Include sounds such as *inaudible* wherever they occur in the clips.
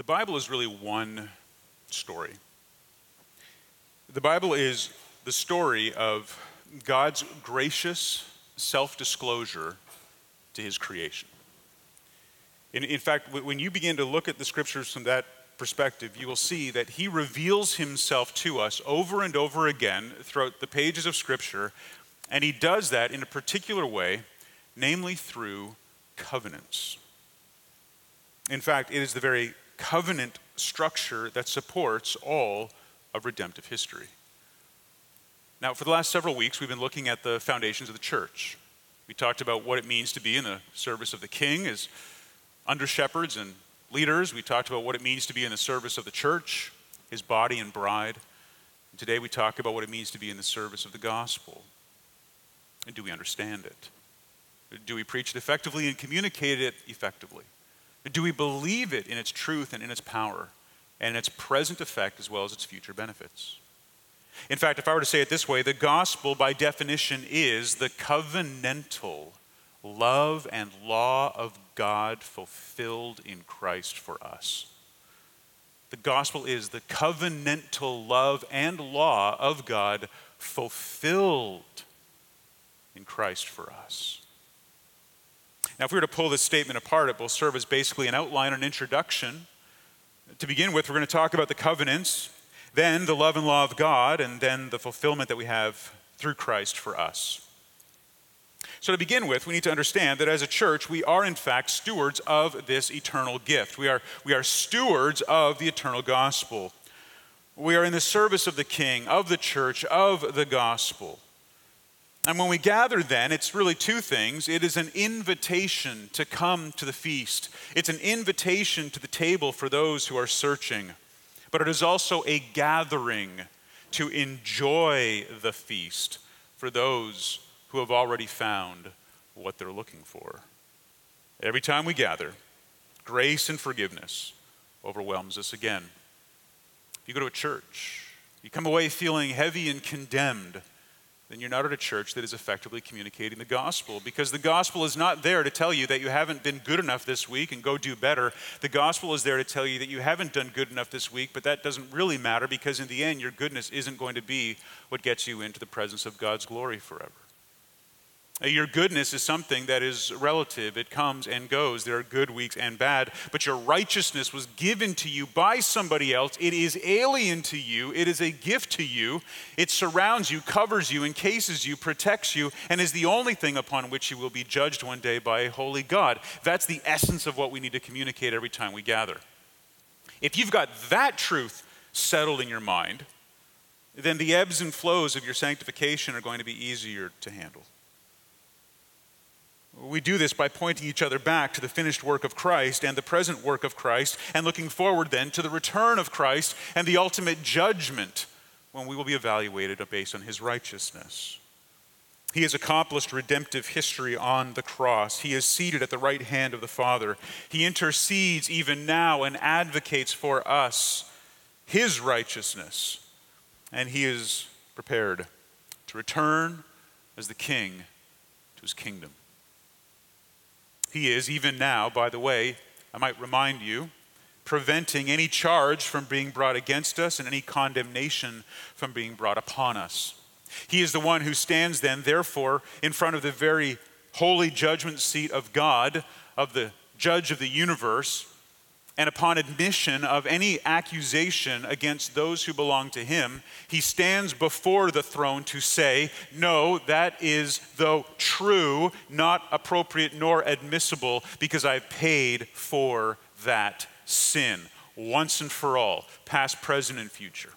The Bible is really one story. The Bible is the story of God's gracious self disclosure to his creation. In, in, fact, when you begin to look at the scriptures from that perspective, you will see that he reveals himself to us over and over again throughout the pages of scripture, and he does that in a particular way, namely through covenants. In fact, it is the very covenant structure that supports all of redemptive history. Now, for the last several weeks, we've been looking at the foundations of the church. We talked about what it means to be in the service of the king as under shepherds and leaders. We talked about what it means to be in the service of the church, his body and bride. And today we talk about what it means to be in the service of the gospel. And do we understand it? Do we preach it effectively and communicate it effectively? Do we believe it in its truth and in its power and its present effect as well as its future benefits? In fact, if I were to say it this way, the gospel by definition is the covenantal love and law of God fulfilled in Christ for us. The gospel is the covenantal love and law of God fulfilled in Christ for us. Now, if we were to pull this statement apart, it will serve as basically an outline, an introduction. To begin with, we're going to talk about the covenants, then the love and law of God, and then the fulfillment that we have through Christ for us. So, to begin with, we need to understand that as a church, we are in fact stewards of this eternal gift. We are, we are stewards of the eternal gospel. We are in the service of the King, of the church, of the gospel. And when we gather, then, it's really two things. It is an invitation to come to the feast, it's an invitation to the table for those who are searching. But it is also a gathering to enjoy the feast for those who have already found what they're looking for. Every time we gather, grace and forgiveness overwhelms us again. If you go to a church, you come away feeling heavy and condemned then you're not at a church that is effectively communicating the gospel because the gospel is not there to tell you that you haven't been good enough this week and go do better. The gospel is there to tell you that you haven't done good enough this week, but that doesn't really matter because in the end, your goodness isn't going to be what gets you into the presence of God's glory forever. Uh, your goodness is something that is relative. It comes and goes. There are good weeks and bad. But your righteousness was given to you by somebody else. It is alien to you. It is a gift to you. It surrounds you, covers you, encases you, protects you, and is the only thing upon which you will be judged one day by a holy God. That's the essence of what we need to communicate every time we gather. If you've got that truth settled in your mind, then the ebbs and flows of your sanctification are going to be easier to handle. We do this by pointing each other back to the finished work of Christ and the present work of Christ, and looking forward then to the return of Christ and the ultimate judgment when we will be evaluated based on his righteousness. He has accomplished redemptive history on the cross. He is seated at the right hand of the Father. He intercedes even now and advocates for us his righteousness. And he is prepared to return as the king to his kingdom. He is, even now, by the way, I might remind you, preventing any charge from being brought against us and any condemnation from being brought upon us. He is the one who stands then, therefore, in front of the very holy judgment seat of God, of the judge of the universe, and upon admission of any accusation against those who belong to him, he stands before the throne to say, No, that is, though true, not appropriate nor admissible, because I have paid for that sin once and for all, past, present, and future.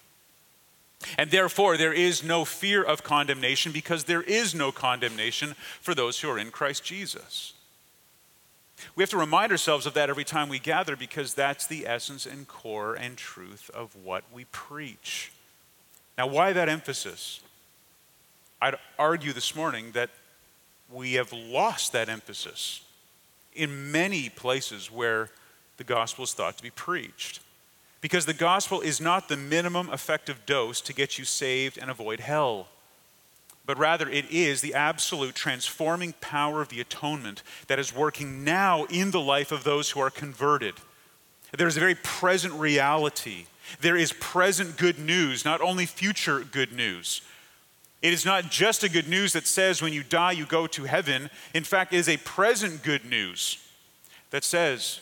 And therefore, there is no fear of condemnation because there is no condemnation for those who are in Christ Jesus. We have to remind ourselves of that every time we gather because that's the essence and core and truth of what we preach. Now, why that emphasis? I'd argue this morning that we have lost that emphasis in many places where the gospel is thought to be preached. Because the gospel is not the minimum effective dose to get you saved and avoid hell but rather it is the absolute transforming power of the atonement that is working now in the life of those who are converted. There is a very present reality. There is present good news, not only future good news. It is not just a good news that says when you die you go to heaven. In fact, it is a present good news that says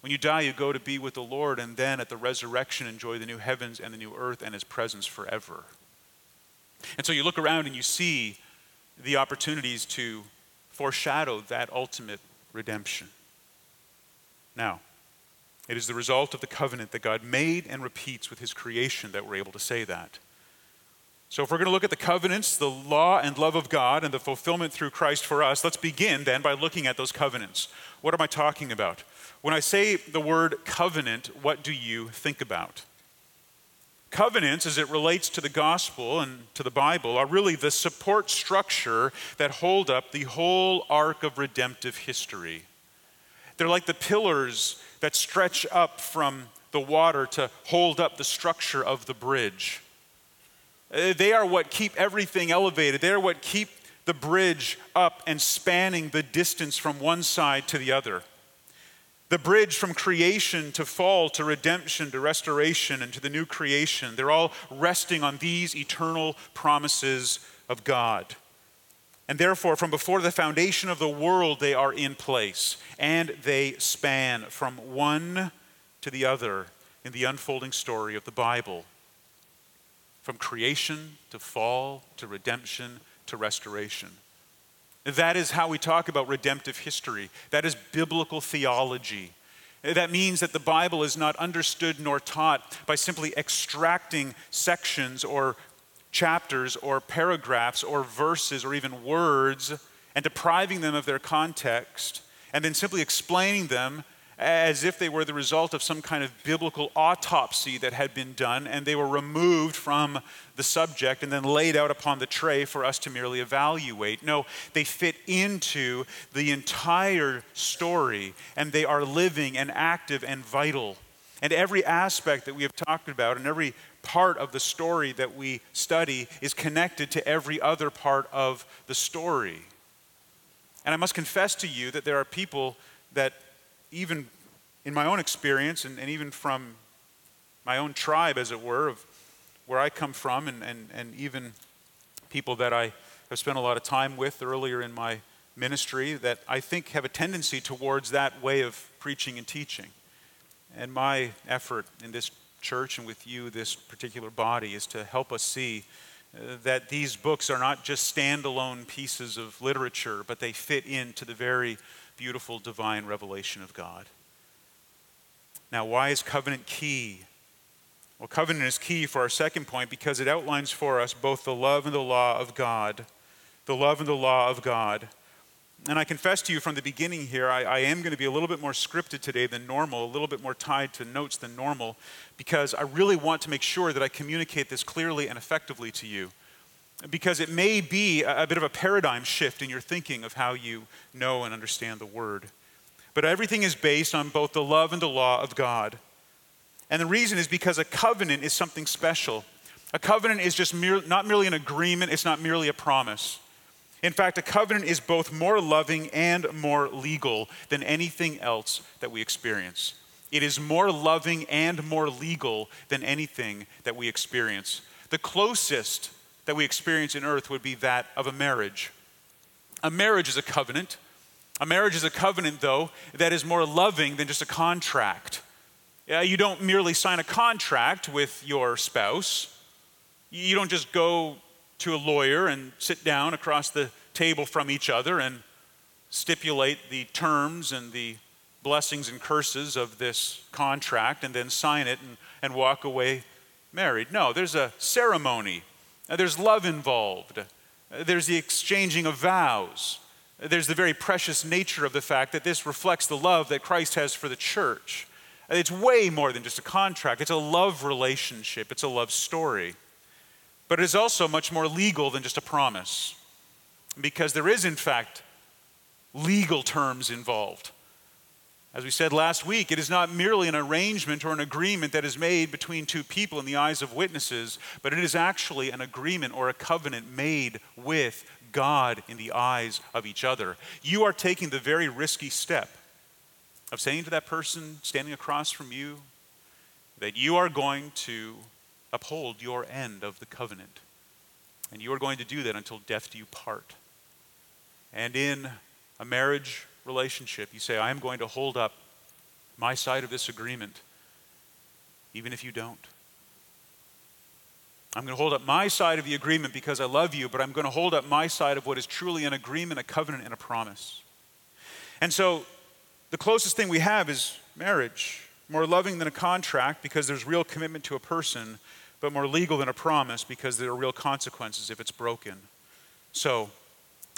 when you die you go to be with the Lord and then at the resurrection enjoy the new heavens and the new earth and his presence forever. And so you look around and you see the opportunities to foreshadow that ultimate redemption. Now, it is the result of the covenant that God made and repeats with his creation that we're able to say that. So, if we're going to look at the covenants, the law and love of God, and the fulfillment through Christ for us, let's begin then by looking at those covenants. What am I talking about? When I say the word covenant, what do you think about? Covenants, as it relates to the gospel and to the Bible, are really the support structure that hold up the whole arc of redemptive history. They're like the pillars that stretch up from the water to hold up the structure of the bridge. Uh, they are what keep everything elevated. They are what keep the bridge up and spanning the distance from one side to the other. The bridge from creation to fall to redemption to restoration and to the new creation, they're all resting on these eternal promises of God. And therefore, from before the foundation of the world, they are in place and they span from one to the other in the unfolding story of the Bible. From creation to fall to redemption to restoration. That is how we talk about redemptive history. That is biblical theology. That means that the Bible is not understood nor taught by simply extracting sections or chapters or paragraphs or verses or even words and depriving them of their context and then simply explaining them as if they were the result of some kind of biblical autopsy that had been done and they were removed from the subject and then laid out upon the tray for us to merely evaluate. No, they fit into the entire story and they are living and active and vital. And every aspect that we have talked about and every part of the story that we study is connected to every other part of the story. And I must confess to you that there are people that even in my own experience and, and even from my own tribe, as it were, of where I come from, and, and, and even people that I have spent a lot of time with earlier in my ministry, that I think have a tendency towards that way of preaching and teaching. And my effort in this church and with you, this particular body, is to help us see that these books are not just standalone pieces of literature, but they fit into the very beautiful divine revelation of God. Now, why is covenant key? Well, covenant is key for our second point because it outlines for us both the love and the law of God. The love and the law of God. And I confess to you from the beginning here, I, I, am going to be a little bit more scripted today than normal, a little bit more tied to notes than normal, because I really want to make sure that I communicate this clearly and effectively to you because it may be a bit of a paradigm shift in your thinking of how you know and understand the Word. But everything is based on both the love and the law of God. And the reason is because a covenant is something special. A covenant is just mere, not merely an agreement, it's not merely a promise. In fact, a covenant is both more loving and more legal than anything else that we experience. It is more loving and more legal than anything that we experience. The closest that we experience in earth would be that of a marriage. A marriage is a covenant. A marriage is a covenant, though, that is more loving than just a contract. You don't merely sign a contract with your spouse. You don't just go to a lawyer and sit down across the table from each other and stipulate the terms and the blessings and curses of this contract and then sign it and, and walk away married. No, there's a ceremony there's love involved. There's the exchanging of vows. There's the very precious nature of the fact that this reflects the love that Christ has for the church. It's way more than just a contract, it's a love relationship, it's a love story. But it is also much more legal than just a promise, because there is, in fact, legal terms involved. As we said last week, it is not merely an arrangement or an agreement that is made between two people in the eyes of witnesses, but it is actually an agreement or a covenant made with God in the eyes of each other. You are taking the very risky step of saying to that person standing across from you that you are going to uphold your end of the covenant. And you are going to do that until death do you part. And in a marriage relationship, you say, I am going to hold up my side of this agreement, even if you don't. I'm going to hold up my side of the agreement because I love you, but I'm going to hold up my side of what is truly an agreement, a covenant, and a promise. And so the closest thing we have is marriage. More loving than a contract because there's real commitment to a person, but more legal than a promise because there are real consequences if it's broken. So,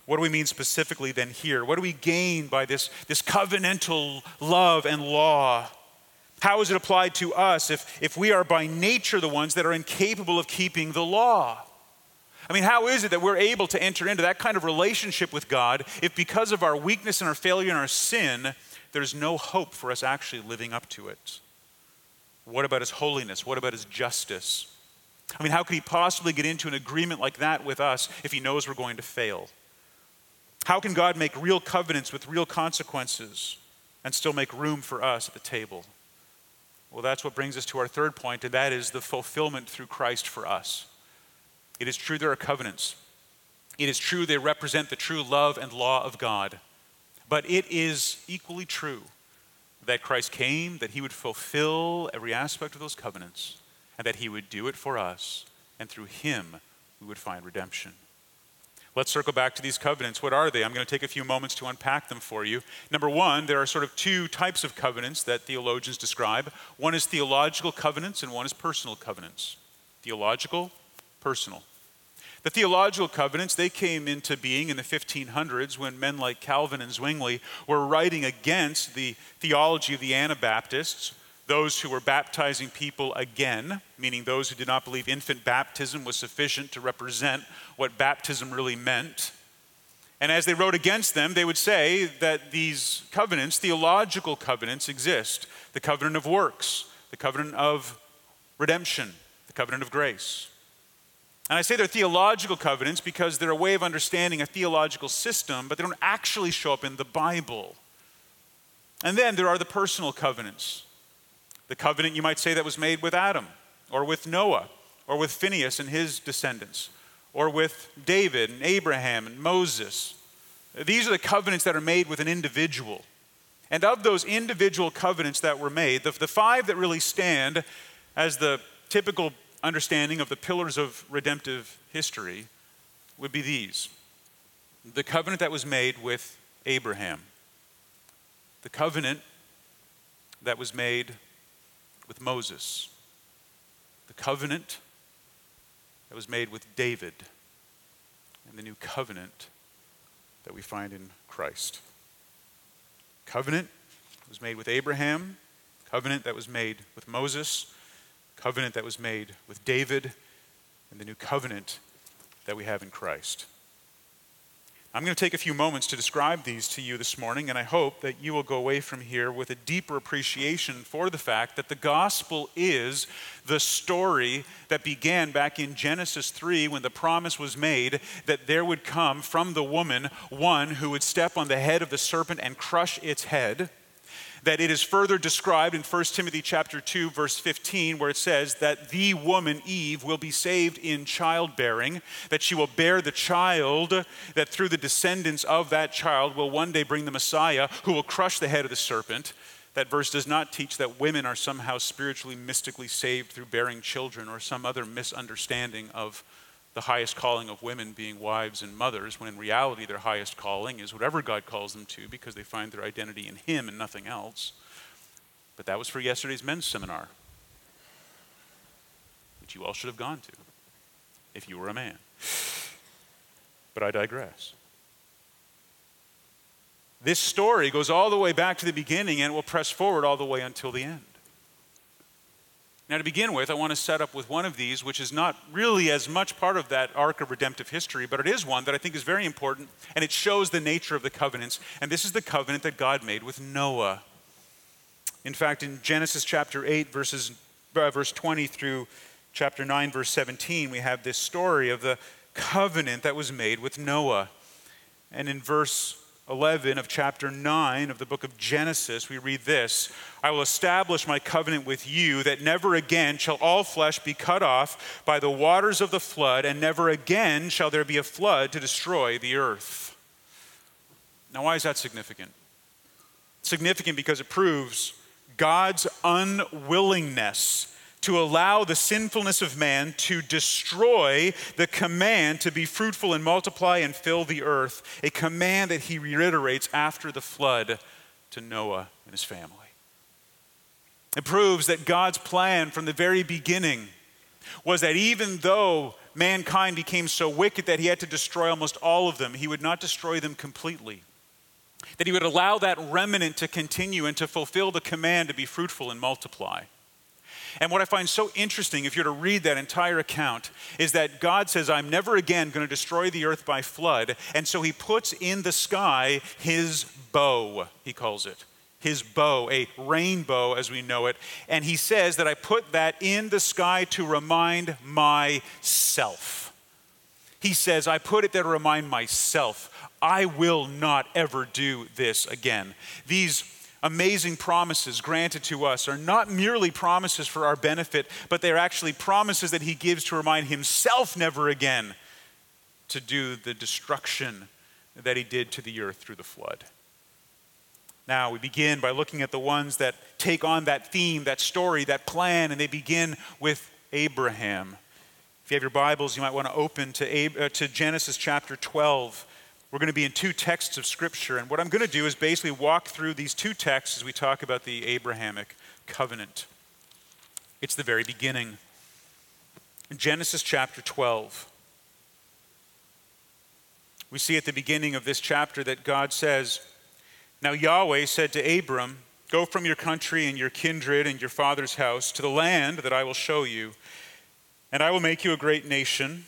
what do we mean specifically then here? What do we gain by this, this covenantal love and law? How is it applied to us if, if we are by nature the ones that are incapable of keeping the law? I mean, how is it that we're able to enter into that kind of relationship with God if, because of our weakness and our failure and our sin, there's no hope for us actually living up to it? What about His holiness? What about His justice? I mean, how could He possibly get into an agreement like that with us if He knows we're going to fail? How can God make real covenants with real consequences and still make room for us at the table? Well, that's what brings us to our third point, and that is the fulfillment through Christ for us. It is true there are covenants. It is true they represent the true love and law of God. But it is equally true that Christ came, that he would fulfill every aspect of those covenants, and that he would do it for us, and through him we would find redemption. Let's circle back to these covenants. What are they? I'm going to take a few moments to unpack them for you. Number one, there are sort of two types of covenants that theologians describe one is theological covenants, and one is personal covenants. Theological, personal. The theological covenants, they came into being in the 1500s when men like Calvin and Zwingli were writing against the theology of the Anabaptists, those who were baptizing people again, meaning those who did not believe infant baptism was sufficient to represent what baptism really meant. And as they wrote against them, they would say that these covenants, theological covenants, exist the covenant of works, the covenant of redemption, the covenant of grace. And I say they're theological covenants because they're a way of understanding a theological system, but they don't actually show up in the Bible. And then there are the personal covenants. The covenant, you might say, that was made with Adam, or with Noah, or with Phineas and his descendants, or with David and Abraham and Moses. These are the covenants that are made with an individual. And of those individual covenants that were made, the, the five that really stand as the typical understanding of the pillars of redemptive history would be these. The covenant that was made with Abraham, the covenant that was made with Moses, the covenant that was made with David, and the new covenant that we find in Christ. Covenant was made with Abraham, covenant that was made with Moses, covenant that was made with David and the new covenant that we have in Christ. I'm going to take a few moments to describe these to you this morning, and I hope that you will go away from here with a deeper appreciation for the fact that the gospel is the story that began back in Genesis 3 when the promise was made that there would come from the woman one who would step on the head of the serpent and crush its head that it is further described in 1 Timothy chapter 2 verse 15 where it says that the woman Eve will be saved in childbearing that she will bear the child that through the descendants of that child will one day bring the Messiah who will crush the head of the serpent. That verse does not teach that women are somehow spiritually mystically saved through bearing children or some other misunderstanding of the highest calling of women being wives and mothers, when in reality their highest calling is whatever God calls them to because they find their identity in Him and nothing else. But that was for yesterday's men's seminar, which you all should have gone to if you were a man. But I digress. This story goes all the way back to the beginning and will press forward all the way until the end. Now, to begin with, I want to set up with one of these, which is not really as much part of that arc of redemptive history, but it is one that I think is very important, and it shows the nature of the covenants. And this is the covenant that God made with Noah. In fact, in Genesis chapter 8, verses, uh, verse 20 through chapter 9, verse 17, we have this story of the covenant that was made with Noah. And in verse 11 of chapter 9 of the book of Genesis, we read this I will establish my covenant with you that never again shall all flesh be cut off by the waters of the flood, and never again shall there be a flood to destroy the earth. Now, why is that significant? Significant because it proves God's unwillingness to allow the sinfulness of man to destroy the command to be fruitful and multiply and fill the earth, a command that he reiterates after the flood to Noah and his family. It proves that God's plan from the very beginning was that even though mankind became so wicked that he had to destroy almost all of them, he would not destroy them completely. That he would allow that remnant to continue and to fulfill the command to be fruitful and multiply. And what I find so interesting, if you're to read that entire account, is that God says, I'm never again going to destroy the earth by flood. And so he puts in the sky his bow, he calls it. His bow, a rainbow as we know it. And he says that I put that in the sky to remind myself. He says, I put it there to remind myself, I will not ever do this again. These amazing promises granted to us are not merely promises for our benefit, but they're actually promises that He gives to remind Himself never again to do the destruction that He did to the earth through the flood. Now, we begin by looking at the ones that take on that theme, that story, that plan, and they begin with Abraham. If you have your Bibles, you might want to open to, uh, to Genesis chapter 12. We're going to be in two texts of Scripture, and what I'm going to do is basically walk through these two texts as we talk about the Abrahamic covenant. It's the very beginning. In Genesis chapter 12. We see at the beginning of this chapter that God says, Now Yahweh said to Abram, Go from your country and your kindred and your father's house to the land that I will show you, and I will make you a great nation,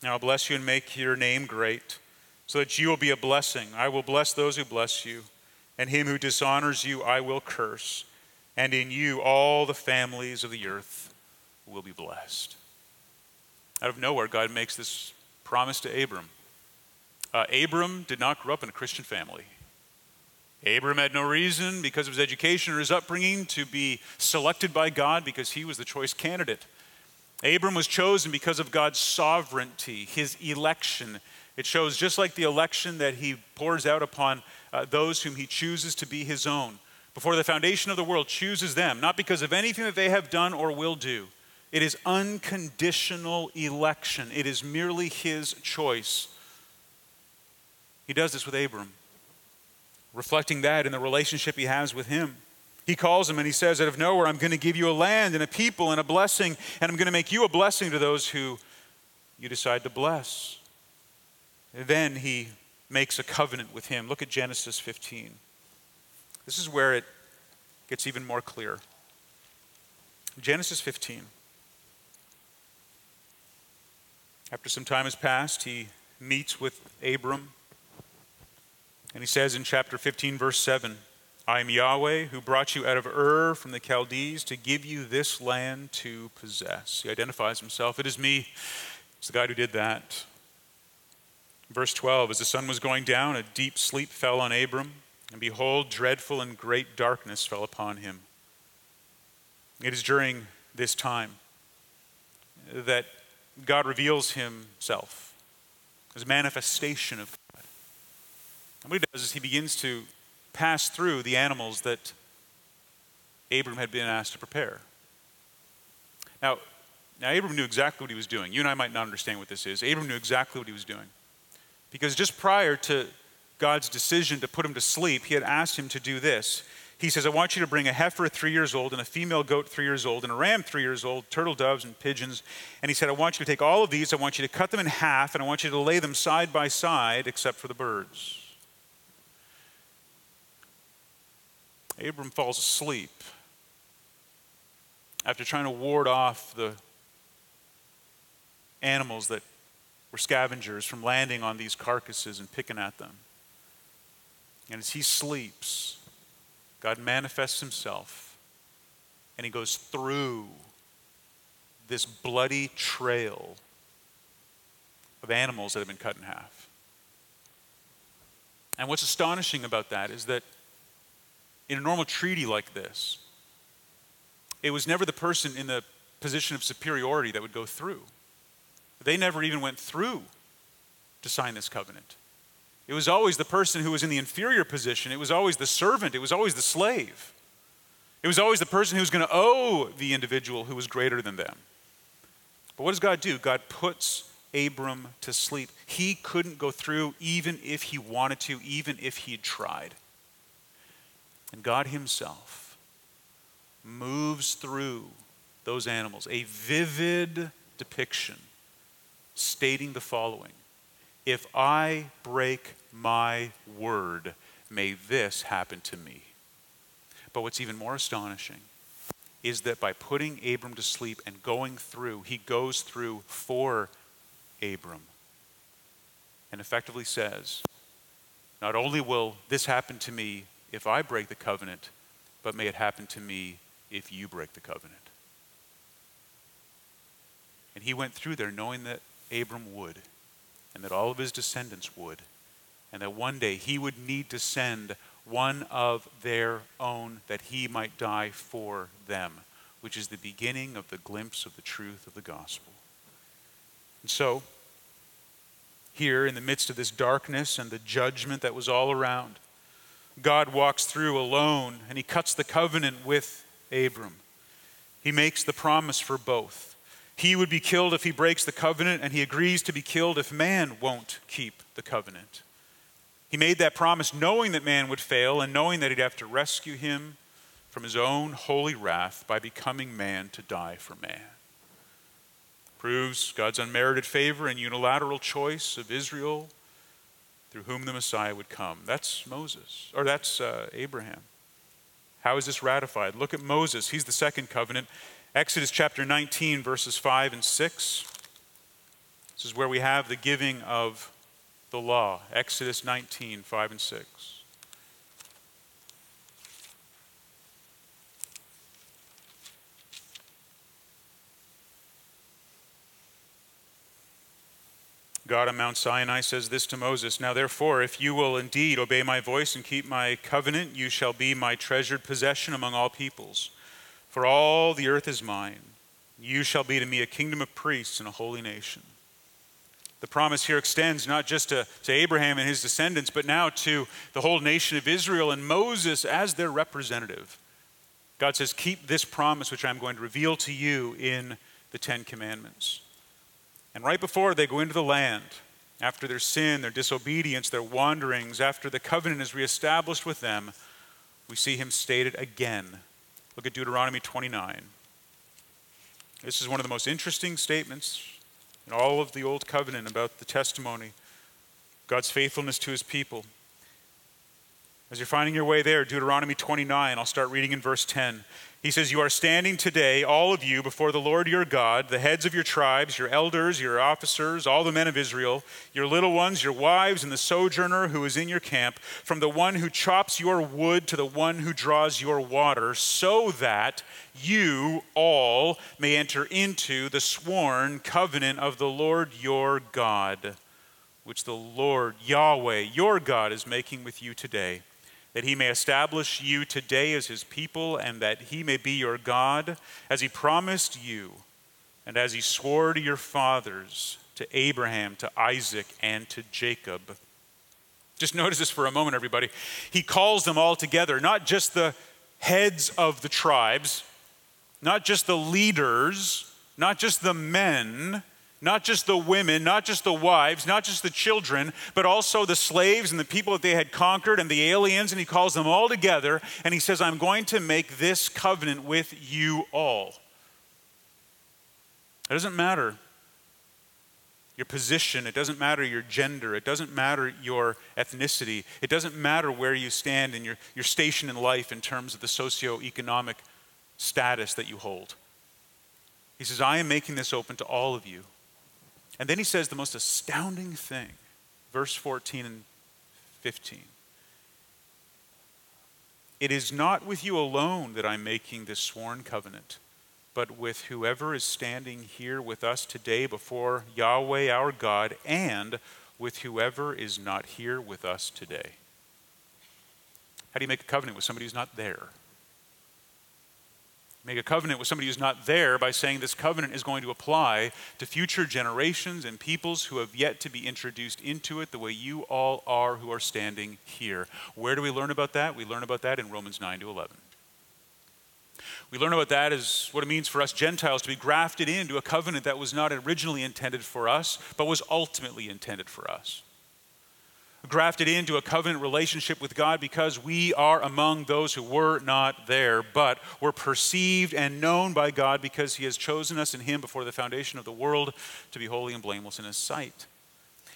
and I'll bless you and make your name great so that you will be a blessing. I will bless those who bless you, and him who dishonors you I will curse, and in you all the families of the earth will be blessed. Out of nowhere, God makes this promise to Abram. Uh, Abram did not grow up in a Christian family. Abram had no reason, because of his education or his upbringing, to be selected by God because he was the choice candidate. Abram was chosen because of God's sovereignty, his election, it shows just like the election that he pours out upon uh, those whom he chooses to be his own. Before the foundation of the world, chooses them, not because of anything that they have done or will do. It is unconditional election, it is merely his choice. He does this with Abram, reflecting that in the relationship he has with him. He calls him and he says, Out of nowhere, I'm going to give you a land and a people and a blessing, and I'm going to make you a blessing to those who you decide to bless. Then he makes a covenant with him. Look at Genesis 15. This is where it gets even more clear. Genesis 15. After some time has passed, he meets with Abram. And he says in chapter 15, verse 7 I am Yahweh who brought you out of Ur from the Chaldees to give you this land to possess. He identifies himself. It is me. It's the guy who did that. Verse 12 As the sun was going down, a deep sleep fell on Abram, and behold, dreadful and great darkness fell upon him. It is during this time that God reveals himself as a manifestation of God. And what he does is he begins to pass through the animals that Abram had been asked to prepare. Now, now Abram knew exactly what he was doing. You and I might not understand what this is. Abram knew exactly what he was doing. Because just prior to God's decision to put him to sleep, he had asked him to do this. He says, I want you to bring a heifer three years old, and a female goat three years old, and a ram three years old, turtle doves and pigeons. And he said, I want you to take all of these, I want you to cut them in half, and I want you to lay them side by side, except for the birds. Abram falls asleep after trying to ward off the animals that were scavengers from landing on these carcasses and picking at them. And as he sleeps, God manifests himself and he goes through this bloody trail of animals that have been cut in half. And what's astonishing about that is that in a normal treaty like this, it was never the person in the position of superiority that would go through. They never even went through to sign this covenant. It was always the person who was in the inferior position. It was always the servant. It was always the slave. It was always the person who was going to owe the individual who was greater than them. But what does God do? God puts Abram to sleep. He couldn't go through even if he wanted to, even if he tried. And God Himself moves through those animals, a vivid depiction stating the following If I break my word, may this happen to me. But what's even more astonishing is that by putting Abram to sleep and going through, he goes through for Abram and effectively says, Not only will this happen to me if I break the covenant, but may it happen to me if you break the covenant. And he went through there knowing that Abram would, and that all of his descendants would, and that one day he would need to send one of their own that he might die for them, which is the beginning of the glimpse of the truth of the gospel. And so, here in the midst of this darkness and the judgment that was all around, God walks through alone and he cuts the covenant with Abram. He makes the promise for both. He would be killed if he breaks the covenant, and he agrees to be killed if man won't keep the covenant. He made that promise knowing that man would fail and knowing that he'd have to rescue him from his own holy wrath by becoming man to die for man. Proves God's unmerited favor and unilateral choice of Israel through whom the Messiah would come. That's Moses, or that's uh, Abraham. How is this ratified? Look at Moses. He's the second covenant. Exodus chapter 19, verses 5 and 6. This is where we have the giving of the law. Exodus 19, 5 and 6. God on Mount Sinai says this to Moses Now, therefore, if you will indeed obey my voice and keep my covenant, you shall be my treasured possession among all peoples. For all the earth is mine. You shall be to me a kingdom of priests and a holy nation. The promise here extends not just to, to Abraham and his descendants, but now to the whole nation of Israel and Moses as their representative. God says, Keep this promise which I'm going to reveal to you in the Ten Commandments. And right before they go into the land, after their sin, their disobedience, their wanderings, after the covenant is reestablished with them, we see him stated again. Look at Deuteronomy 29. This is one of the most interesting statements in all of the Old Covenant about the testimony, God's faithfulness to his people. As you're finding your way there, Deuteronomy 29, I'll start reading in verse 10. He says, You are standing today, all of you, before the Lord your God, the heads of your tribes, your elders, your officers, all the men of Israel, your little ones, your wives, and the sojourner who is in your camp, from the one who chops your wood to the one who draws your water, so that you all may enter into the sworn covenant of the Lord your God, which the Lord Yahweh, your God, is making with you today that he may establish you today as his people, and that he may be your God, as he promised you, and as he swore to your fathers, to Abraham, to Isaac, and to Jacob. Just notice this for a moment, everybody. He calls them all together, not just the heads of the tribes, not just the leaders, not just the men not just the women, not just the wives, not just the children, but also the slaves and the people that they had conquered and the aliens, and he calls them all together and he says, I'm going to make this covenant with you all. It doesn't matter your position, it doesn't matter your gender, it doesn't matter your ethnicity, it doesn't matter where you stand in your, your station in life in terms of the socioeconomic status that you hold. He says, I am making this open to all of you. And then he says the most astounding thing, verse 14 and 15. It is not with you alone that I'm making this sworn covenant, but with whoever is standing here with us today before Yahweh our God, and with whoever is not here with us today. How do you make a covenant with somebody who's not there? Make a covenant with somebody who's not there by saying this covenant is going to apply to future generations and peoples who have yet to be introduced into it the way you all are who are standing here. Where do we learn about that? We learn about that in Romans 9 to 11. We learn about that as what it means for us Gentiles to be grafted into a covenant that was not originally intended for us, but was ultimately intended for us. Grafted into a covenant relationship with God because we are among those who were not there, but were perceived and known by God because He has chosen us in Him before the foundation of the world to be holy and blameless in His sight.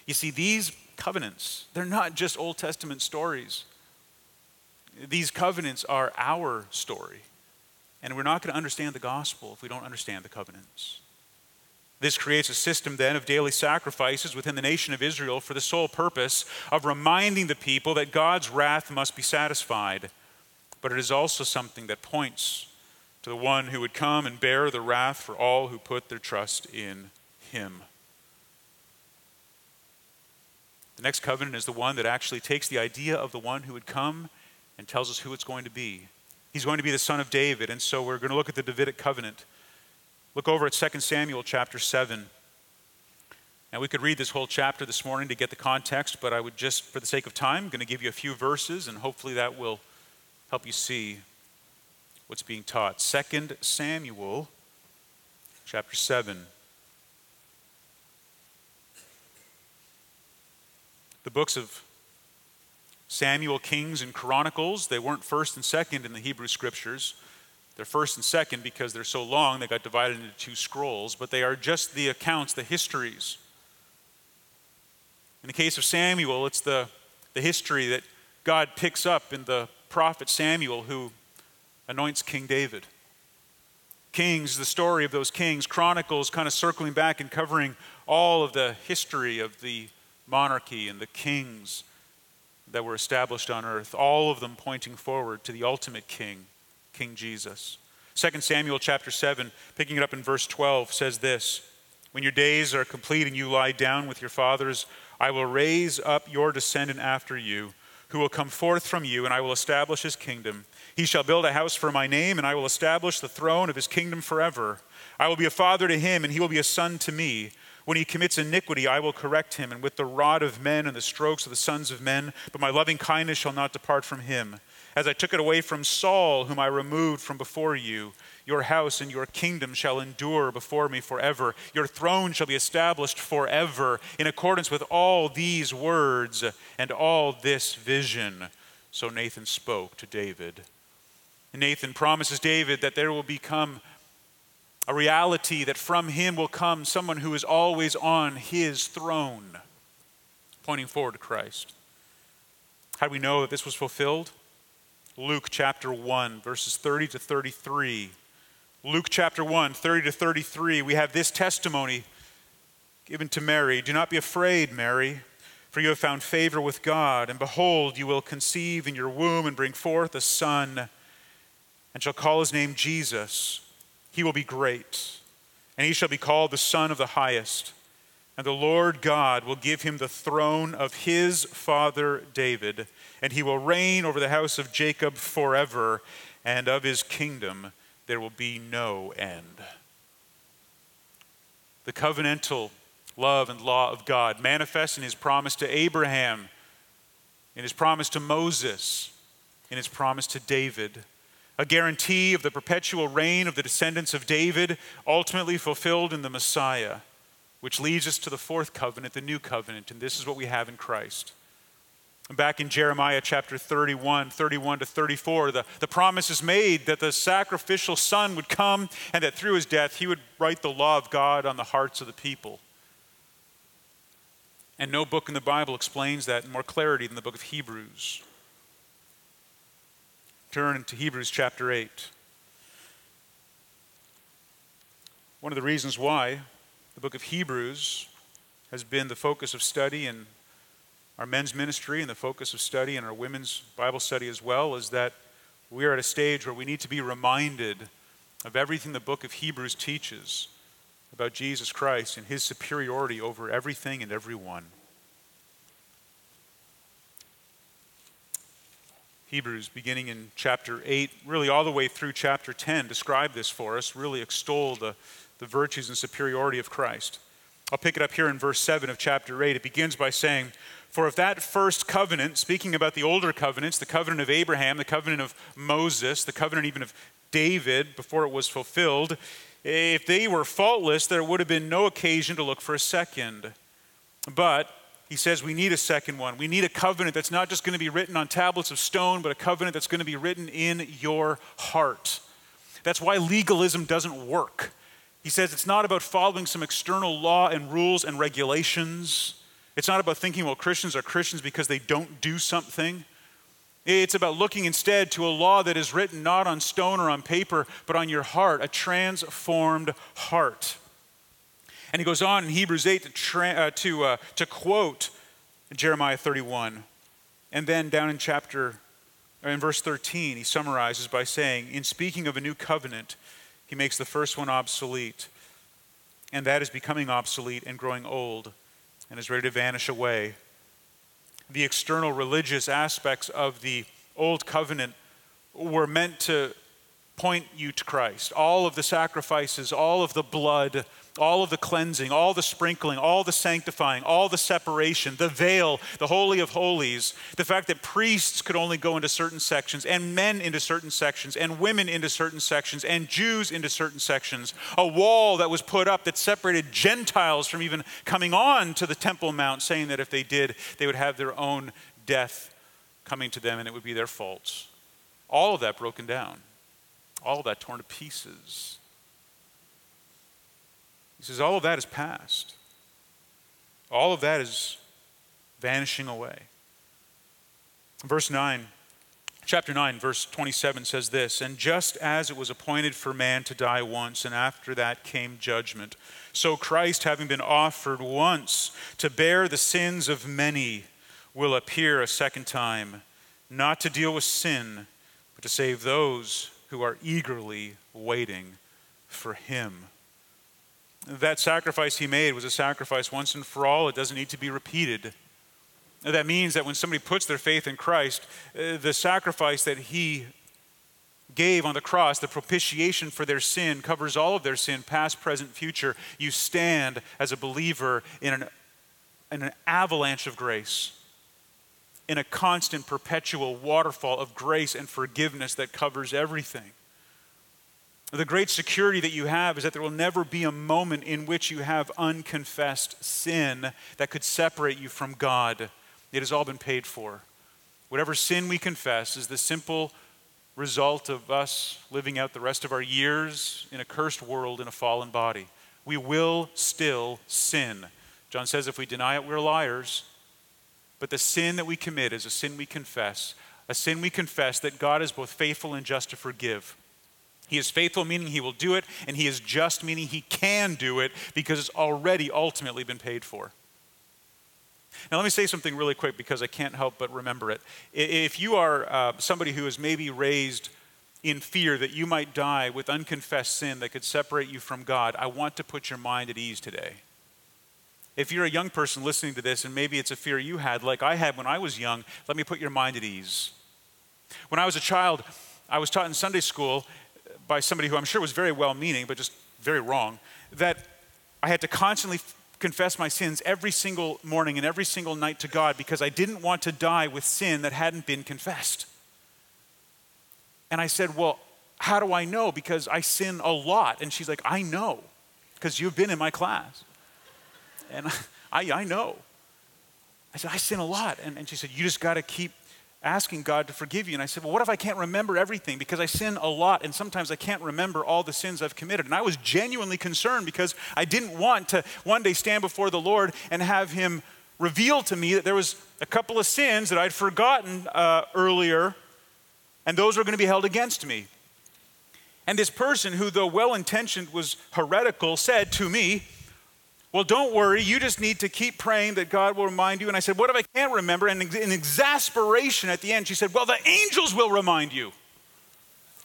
You see, these covenants, they're not just Old Testament stories. These covenants are our story. And we're not going to understand the gospel if we don't understand the covenants. This creates a system then of daily sacrifices within the nation of Israel for the sole purpose of reminding the people that God's wrath must be satisfied. But it is also something that points to the one who would come and bear the wrath for all who put their trust in him. The next covenant is the one that actually takes the idea of the one who would come and tells us who it's going to be. He's going to be the son of David. And so we're going to look at the Davidic covenant. Look over at 2 Samuel chapter 7. Now, we could read this whole chapter this morning to get the context, but I would just, for the sake of time, going to give you a few verses, and hopefully that will help you see what's being taught. 2 Samuel chapter 7. The books of Samuel, Kings, and Chronicles. They weren't first and second in the Hebrew scriptures. They're first and second because they're so long, they got divided into two scrolls, but they are just the accounts, the histories. In the case of Samuel, it's the, the history that God picks up in the prophet Samuel who anoints King David. Kings, the story of those kings, Chronicles kind of circling back and covering all of the history of the monarchy and the kings that were established on earth, all of them pointing forward to the ultimate king, King Jesus. 2 Samuel chapter 7, picking it up in verse 12, says this When your days are complete and you lie down with your fathers, I will raise up your descendant after you, who will come forth from you, and I will establish his kingdom. He shall build a house for my name, and I will establish the throne of his kingdom forever. I will be a father to him, and he will be a son to me. When he commits iniquity, I will correct him, and with the rod of men and the strokes of the sons of men, but my loving kindness shall not depart from him. As I took it away from Saul, whom I removed from before you, your house and your kingdom shall endure before me forever. Your throne shall be established forever, in accordance with all these words and all this vision. So Nathan spoke to David. Nathan promises David that there will become a reality that from him will come someone who is always on his throne, pointing forward to Christ. How do we know that this was fulfilled? Luke chapter 1, verses 30 to 33. Luke chapter 1, 30 to 33, we have this testimony given to Mary Do not be afraid, Mary, for you have found favor with God, and behold, you will conceive in your womb and bring forth a son, and shall call his name Jesus. He will be great, and he shall be called the Son of the Highest. And the Lord God will give him the throne of his father David, and he will reign over the house of Jacob forever, and of his kingdom there will be no end. The covenantal love and law of God manifests in his promise to Abraham, in his promise to Moses, in his promise to David a guarantee of the perpetual reign of the descendants of David, ultimately fulfilled in the Messiah, which leads us to the fourth covenant, the new covenant, and this is what we have in Christ. Back in Jeremiah chapter 31, 31 to 34, the, the promise is made that the sacrificial son would come and that through his death he would write the law of God on the hearts of the people. And no book in the Bible explains that in more clarity than the book of Hebrews. Turn to Hebrews chapter 8. One of the reasons why the book of Hebrews has been the focus of study in our men's ministry and the focus of study in our women's Bible study as well is that we are at a stage where we need to be reminded of everything the book of Hebrews teaches about Jesus Christ and his superiority over everything and everyone. Hebrews, beginning in chapter 8, really all the way through chapter 10, describe this for us, really extol the, the virtues and superiority of Christ. I'll pick it up here in verse 7 of chapter 8. It begins by saying, For if that first covenant, speaking about the older covenants, the covenant of Abraham, the covenant of Moses, the covenant even of David before it was fulfilled, if they were faultless, there would have been no occasion to look for a second. But he says we need a second one. We need a covenant that's not just going to be written on tablets of stone, but a covenant that's going to be written in your heart. That's why legalism doesn't work. He says it's not about following some external law and rules and regulations. It's not about thinking, well, Christians are Christians because they don't do something. It's about looking instead to a law that is written not on stone or on paper, but on your heart, a transformed heart. And he goes on in Hebrews 8 to, tra- uh, to, uh, to quote Jeremiah 31. And then down in chapter, in verse 13, he summarizes by saying, In speaking of a new covenant, he makes the first one obsolete. And that is becoming obsolete and growing old and is ready to vanish away. The external religious aspects of the old covenant were meant to point you to Christ. All of the sacrifices, all of the blood, all of the cleansing, all the sprinkling, all the sanctifying, all the separation, the veil, the Holy of Holies, the fact that priests could only go into certain sections, and men into certain sections, and women into certain sections, and Jews into certain sections, a wall that was put up that separated Gentiles from even coming on to the Temple Mount, saying that if they did, they would have their own death coming to them and it would be their faults. All of that broken down, all of that torn to pieces. He says, All of that is past. All of that is vanishing away. Verse 9, chapter 9, verse 27 says this And just as it was appointed for man to die once, and after that came judgment, so Christ, having been offered once to bear the sins of many, will appear a second time, not to deal with sin, but to save those who are eagerly waiting for him. That sacrifice he made was a sacrifice once and for all. It doesn't need to be repeated. That means that when somebody puts their faith in Christ, uh, the sacrifice that he gave on the cross, the propitiation for their sin, covers all of their sin, past, present, future. You stand as a believer in an, in an avalanche of grace, in a constant, perpetual waterfall of grace and forgiveness that covers everything. The great security that you have is that there will never be a moment in which you have unconfessed sin that could separate you from God. It has all been paid for. Whatever sin we confess is the simple result of us living out the rest of our years in a cursed world in a fallen body. We will still sin. John says if we deny it, we're liars. But the sin that we commit is a sin we confess, a sin we confess that God is both faithful and just to forgive. He is faithful, meaning he will do it, and he is just, meaning he can do it because it's already ultimately been paid for. Now, let me say something really quick because I can't help but remember it. If you are uh, somebody who is maybe raised in fear that you might die with unconfessed sin that could separate you from God, I want to put your mind at ease today. If you're a young person listening to this and maybe it's a fear you had, like I had when I was young, let me put your mind at ease. When I was a child, I was taught in Sunday school by somebody who I'm sure was very well meaning, but just very wrong, that I had to constantly f- confess my sins every single morning and every single night to God because I didn't want to die with sin that hadn't been confessed. And I said, Well, how do I know? Because I sin a lot. And she's like, I know, because you've been in my class. And *laughs* I, I know. I said, I sin a lot. And, and she said, You just got to keep asking God to forgive you. And I said, Well, what if I can't remember everything? Because I sin a lot, and sometimes I can't remember all the sins I've committed. And I was genuinely concerned because I didn't want to one day stand before the Lord and have Him reveal to me that there was a couple of sins that I'd forgotten uh, earlier, and those were going to be held against me. And this person, who, though well intentioned, was heretical, said to me, well, don't worry. You just need to keep praying that God will remind you. And I said, What if I can't remember? And in exasperation at the end, she said, Well, the angels will remind you.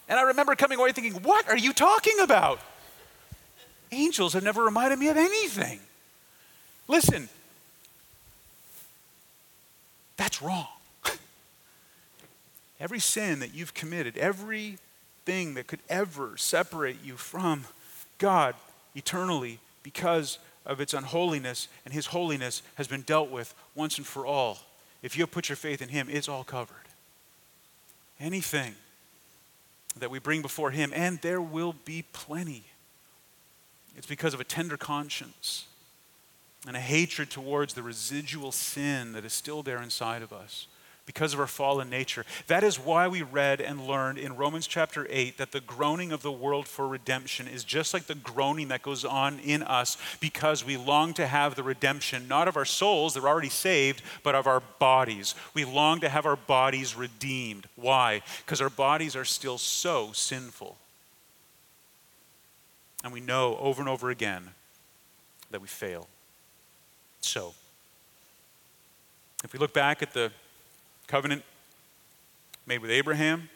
And I remember coming away thinking, What are you talking about? Angels have never reminded me of anything. Listen, that's wrong. *laughs* Every sin that you've committed, everything that could ever separate you from God eternally because of its unholiness and His holiness has been dealt with once and for all. If you put your faith in Him, it's all covered. Anything that we bring before Him, and there will be plenty. It's because of a tender conscience and a hatred towards the residual sin that is still there inside of us because of our fallen nature. That is why we read and learned in Romans chapter 8 that the groaning of the world for redemption is just like the groaning that goes on in us because we long to have the redemption, not of our souls, they're already saved, but of our bodies. We long to have our bodies redeemed. Why? Because our bodies are still so sinful. And we know over and over again that we fail. So, if we look back at the covenant made with Abraham,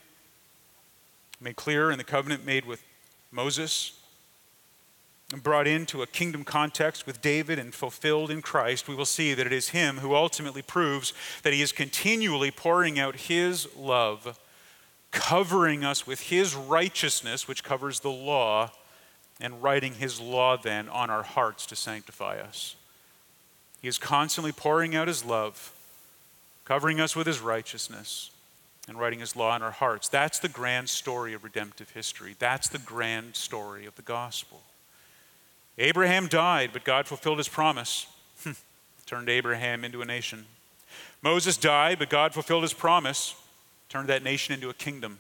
made clear in the covenant made with Moses, and brought into a kingdom context with David and fulfilled in Christ, we will see that it is Him who ultimately proves that He is continually pouring out His love, covering us with His righteousness, which covers the law, and writing His law then on our hearts to sanctify us. He is constantly pouring out His love covering us with his righteousness, and writing his law in our hearts. That's the grand story of redemptive history. That's the grand story of the gospel. Abraham died, but God fulfilled his promise, hmm. turned Abraham into a nation. Moses died, but God fulfilled his promise, turned that nation into a kingdom.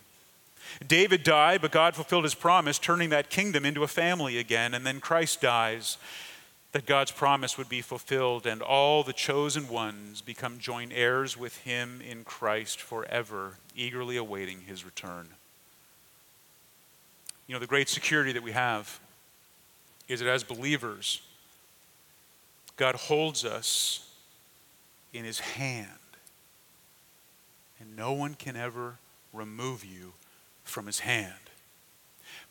David died, but God fulfilled his promise, turning that kingdom into a family again. And then Christ dies, that God's promise would be fulfilled and all the chosen ones become joint heirs with him in Christ forever, eagerly awaiting his return. You know, the great security that we have is that as believers, God holds us in his hand, and no one can ever remove you from his hand.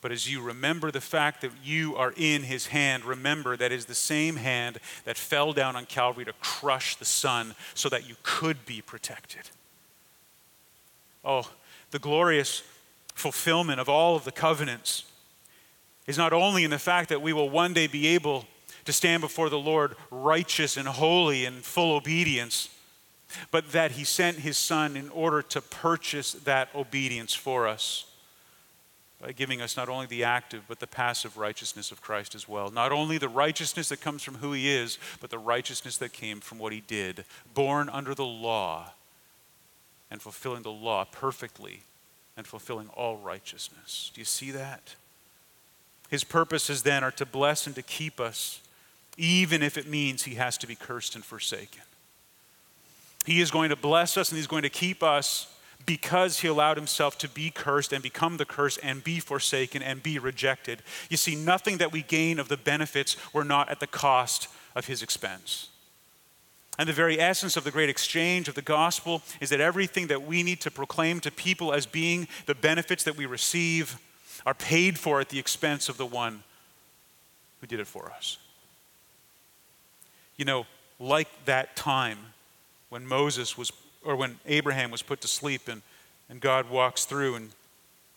But as you remember the fact that you are in his hand, remember that is the same hand that fell down on Calvary to crush the Son so that you could be protected. Oh, the glorious fulfillment of all of the covenants is not only in the fact that we will one day be able to stand before the Lord righteous and holy and full obedience, but that he sent his Son in order to purchase that obedience for us by giving us not only the active, but the passive righteousness of Christ as well. Not only the righteousness that comes from who he is, but the righteousness that came from what he did, born under the law and fulfilling the law perfectly and fulfilling all righteousness. Do you see that? His purposes then are to bless and to keep us, even if it means he has to be cursed and forsaken. He is going to bless us and he's going to keep us because he allowed himself to be cursed and become the curse and be forsaken and be rejected. You see, nothing that we gain of the benefits were not at the cost of his expense. And the very essence of the great exchange of the gospel is that everything that we need to proclaim to people as being the benefits that we receive are paid for at the expense of the one who did it for us. You know, like that time when Moses was or when Abraham was put to sleep and, and God walks through and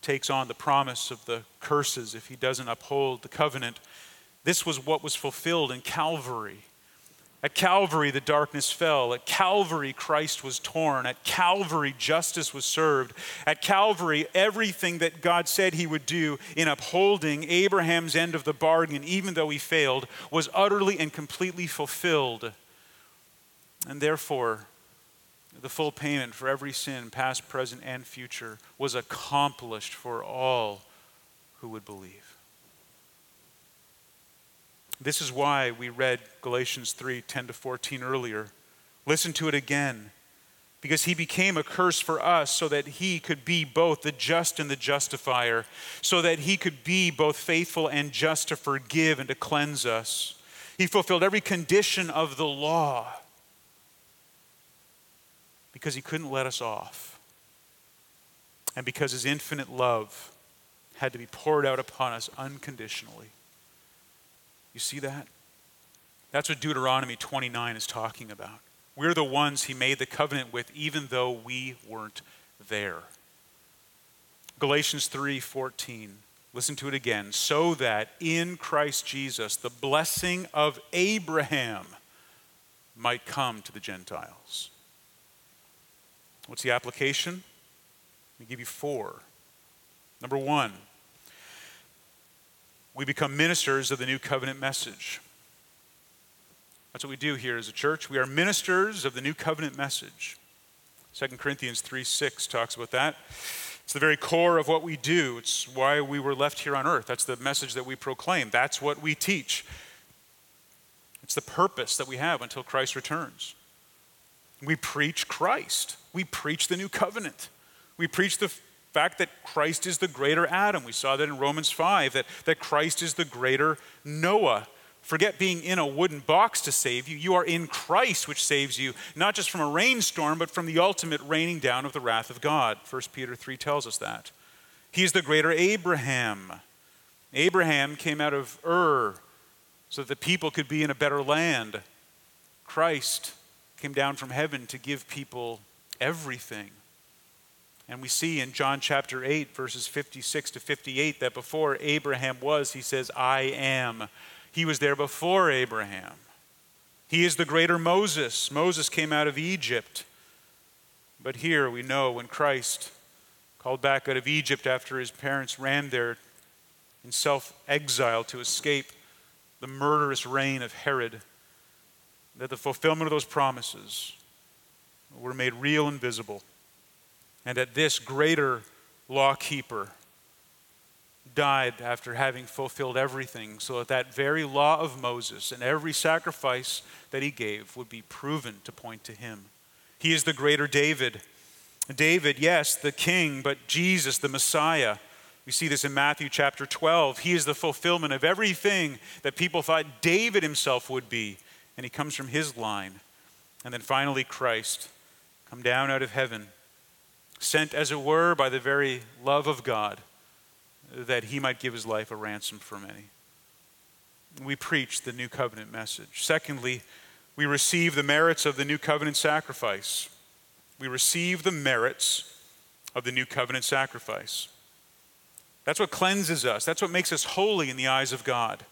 takes on the promise of the curses if he doesn't uphold the covenant. This was what was fulfilled in Calvary. At Calvary, the darkness fell. At Calvary, Christ was torn. At Calvary, justice was served. At Calvary, everything that God said he would do in upholding Abraham's end of the bargain, even though he failed, was utterly and completely fulfilled. And therefore, the full payment for every sin, past, present, and future, was accomplished for all who would believe. This is why we read Galatians 3 10 to 14 earlier. Listen to it again. Because he became a curse for us so that he could be both the just and the justifier, so that he could be both faithful and just to forgive and to cleanse us. He fulfilled every condition of the law because he couldn't let us off. And because his infinite love had to be poured out upon us unconditionally. You see that? That's what Deuteronomy 29 is talking about. We're the ones he made the covenant with, even though we weren't there. Galatians 3:14. Listen to it again. So that in Christ Jesus the blessing of Abraham might come to the Gentiles. What's the application? Let me give you four. Number one, we become ministers of the new covenant message. That's what we do here as a church. We are ministers of the new covenant message. 2 Corinthians 3 6 talks about that. It's the very core of what we do. It's why we were left here on earth. That's the message that we proclaim. That's what we teach. It's the purpose that we have until Christ returns. We preach Christ. We preach the new covenant. We preach the fact that Christ is the greater Adam. We saw that in Romans 5, that, that Christ is the greater Noah. Forget being in a wooden box to save you. You are in Christ, which saves you, not just from a rainstorm, but from the ultimate raining down of the wrath of God. 1 Peter 3 tells us that. He's the greater Abraham. Abraham came out of Ur so that the people could be in a better land. Christ came down from heaven to give people everything. And we see in John chapter 8, verses 56 to 58, that before Abraham was, he says, I am. He was there before Abraham. He is the greater Moses. Moses came out of Egypt. But here we know when Christ called back out of Egypt after his parents ran there in self exile to escape the murderous reign of Herod, that the fulfillment of those promises were made real and visible, and that this greater law keeper died after having fulfilled everything, so that that very law of Moses and every sacrifice that he gave would be proven to point to him. He is the greater David. David, yes, the king, but Jesus, the Messiah. We see this in Matthew chapter 12. He is the fulfillment of everything that people thought David himself would be, and he comes from his line. And then finally, Christ, come down out of heaven, sent as it were by the very love of God that he might give his life a ransom for many. We preach the new covenant message. Secondly, we receive the merits of the new covenant sacrifice. We receive the merits of the new covenant sacrifice. That's what cleanses us, that's what makes us holy in the eyes of God.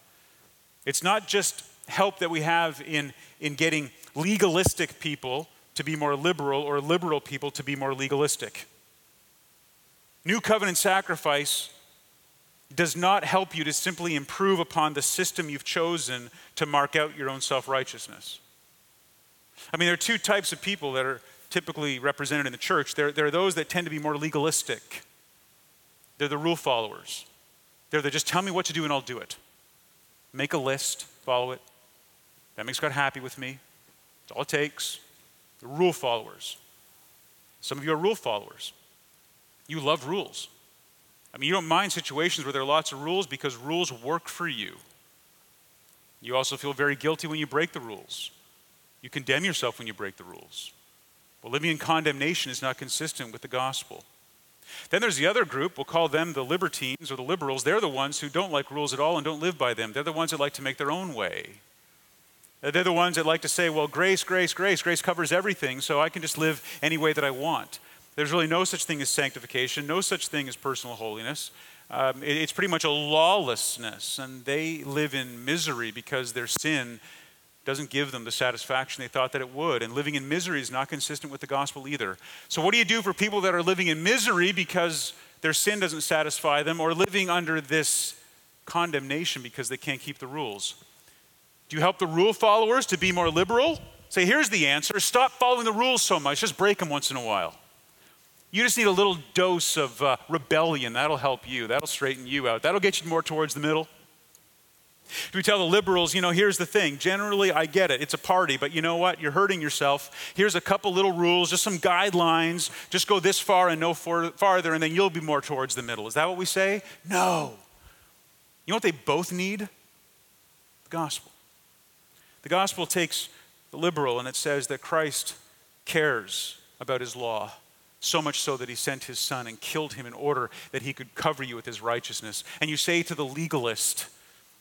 It's not just help that we have in, in getting legalistic people to be more liberal or liberal people to be more legalistic. New covenant sacrifice does not help you to simply improve upon the system you've chosen to mark out your own self righteousness. I mean, there are two types of people that are typically represented in the church. There, there are those that tend to be more legalistic, they're the rule followers. They're the just tell me what to do and I'll do it. Make a list, follow it. That makes God happy with me. It's all it takes. The rule followers. Some of you are rule followers. You love rules. I mean, you don't mind situations where there are lots of rules because rules work for you. You also feel very guilty when you break the rules. You condemn yourself when you break the rules. Well, living in condemnation is not consistent with the gospel. Then there's the other group, we'll call them the libertines or the liberals. They're the ones who don't like rules at all and don't live by them. They're the ones that like to make their own way. They're the ones that like to say, well, grace, grace, grace, grace covers everything, so I can just live any way that I want. There's really no such thing as sanctification, no such thing as personal holiness. Um, it, it's pretty much a lawlessness, and they live in misery because their sin doesn't give them the satisfaction they thought that it would. And living in misery is not consistent with the gospel either. So, what do you do for people that are living in misery because their sin doesn't satisfy them, or living under this condemnation because they can't keep the rules? Do you help the rule followers to be more liberal? Say, here's the answer stop following the rules so much, just break them once in a while. You just need a little dose of uh, rebellion. That'll help you. That'll straighten you out. That'll get you more towards the middle. Do we tell the liberals, you know, here's the thing. Generally, I get it. It's a party, but you know what? You're hurting yourself. Here's a couple little rules, just some guidelines. Just go this far and no farther, and then you'll be more towards the middle. Is that what we say? No. You know what they both need? The gospel. The gospel takes the liberal and it says that Christ cares about his law so much so that he sent his son and killed him in order that he could cover you with his righteousness. And you say to the legalist,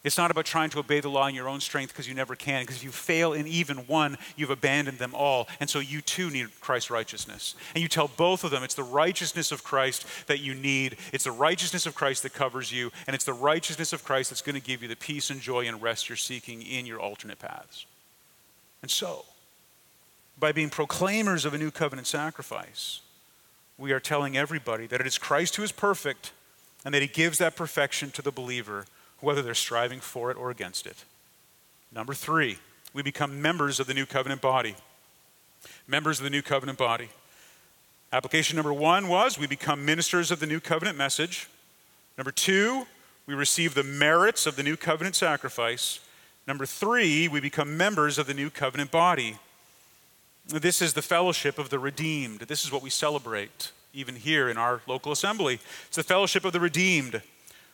It's not about trying to obey the law in your own strength because you never can. Because if you fail in even one, you've abandoned them all. And so you too need Christ's righteousness. And you tell both of them it's the righteousness of Christ that you need. It's the righteousness of Christ that covers you. And it's the righteousness of Christ that's going to give you the peace and joy and rest you're seeking in your alternate paths. And so, by being proclaimers of a new covenant sacrifice, we are telling everybody that it is Christ who is perfect and that he gives that perfection to the believer whether they're striving for it or against it. Number three, we become members of the new covenant body. Members of the new covenant body. Application number one was we become ministers of the new covenant message. Number two, we receive the merits of the new covenant sacrifice. Number three, we become members of the new covenant body. This is the fellowship of the redeemed. This is what we celebrate even here in our local assembly. It's the fellowship of the redeemed.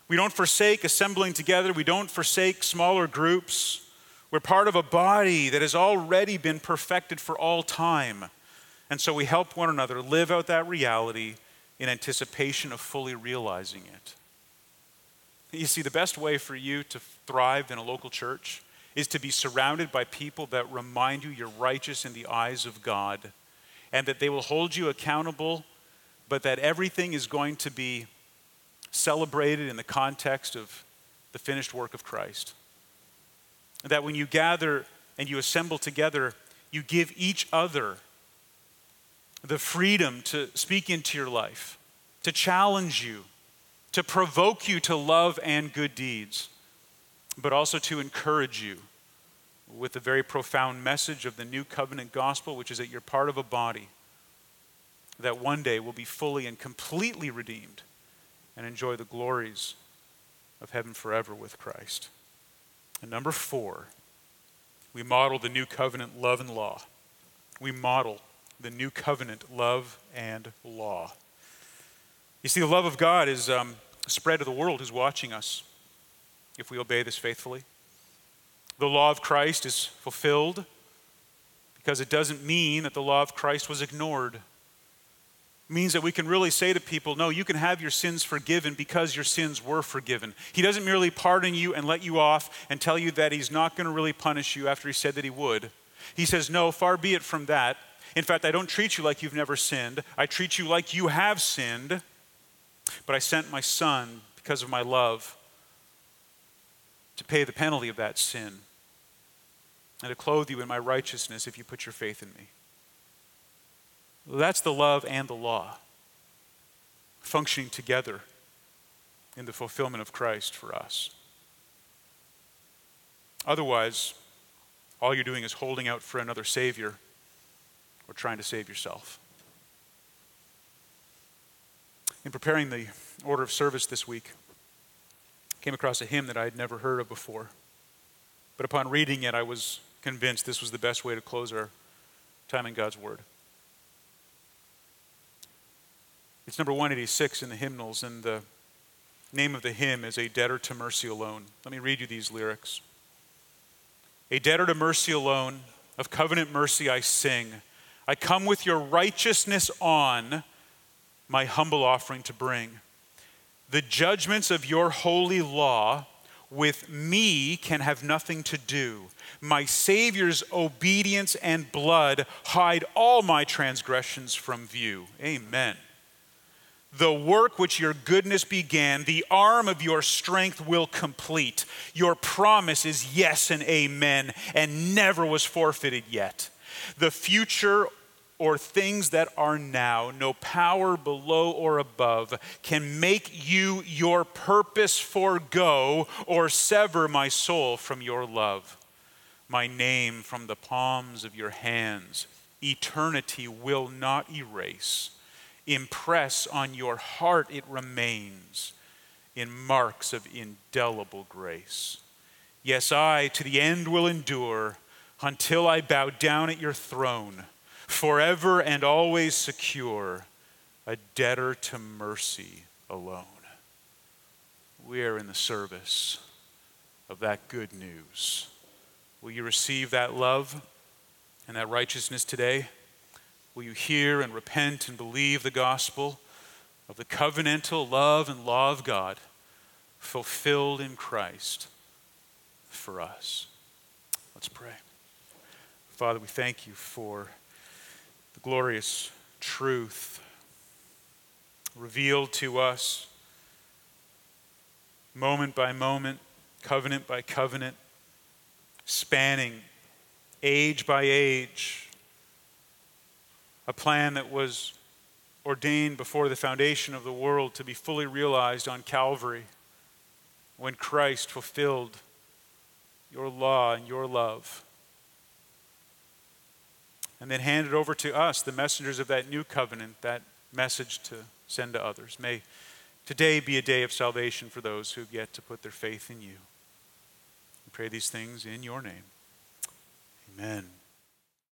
We don't forsake assembling together, we don't forsake smaller groups. We're part of a body that has already been perfected for all time. And so we help one another live out that reality in anticipation of fully realizing it. You see, the best way for you to thrive in a local church is to be surrounded by people that remind you you're righteous in the eyes of God and that they will hold you accountable, but that everything is going to be celebrated in the context of the finished work of Christ. That when you gather and you assemble together, you give each other the freedom to speak into your life, to challenge you, to provoke you to love and good deeds, but also to encourage you with the very profound message of the new covenant gospel, which is that you're part of a body that one day will be fully and completely redeemed and enjoy the glories of heaven forever with Christ. And number four, we model the new covenant love and law. We model the new covenant love and law. You see, the love of God is um, spread to the world who's watching us if we obey this faithfully. The law of Christ is fulfilled because it doesn't mean that the law of Christ was ignored means that we can really say to people, no, you can have your sins forgiven because your sins were forgiven. He doesn't merely pardon you and let you off and tell you that He's not going to really punish you after He said that He would. He says, no, far be it from that. In fact, I don't treat you like you've never sinned. I treat you like you have sinned, but I sent my Son because of my love to pay the penalty of that sin and to clothe you in my righteousness if you put your faith in me. That's the love and the law functioning together in the fulfillment of Christ for us. Otherwise, all you're doing is holding out for another Savior or trying to save yourself. In preparing the order of service this week, I came across a hymn that I had never heard of before. But upon reading it, I was convinced this was the best way to close our time in God's Word. It's number 186 in the hymnals, and the name of the hymn is A Debtor to Mercy Alone. Let me read you these lyrics. A debtor to mercy alone, of covenant mercy I sing. I come with your righteousness on, my humble offering to bring. The judgments of your holy law with me can have nothing to do. My Savior's obedience and blood hide all my transgressions from view. Amen. The work which your goodness began, the arm of your strength will complete. Your promise is yes and amen, and never was forfeited yet. The future or things that are now, no power below or above, can make you your purpose forego or sever my soul from your love. My name from the palms of your hands, eternity will not erase impress on your heart, it remains in marks of indelible grace. Yes, I to the end will endure until I bow down at your throne, forever and always secure, a debtor to mercy alone. We are in the service of that good news. Will you receive that love and that righteousness today? Will you hear and repent and believe the gospel of the covenantal love and law of God fulfilled in Christ for us. Let's pray. Father, we thank you for the glorious truth revealed to us moment by moment, covenant by covenant, spanning age by age, a plan that was ordained before the foundation of the world to be fully realized on Calvary when Christ fulfilled your law and your love. And then handed over to us, the messengers of that new covenant, that message to send to others. May today be a day of salvation for those who've yet to put their faith in you. We pray these things in your name. Amen.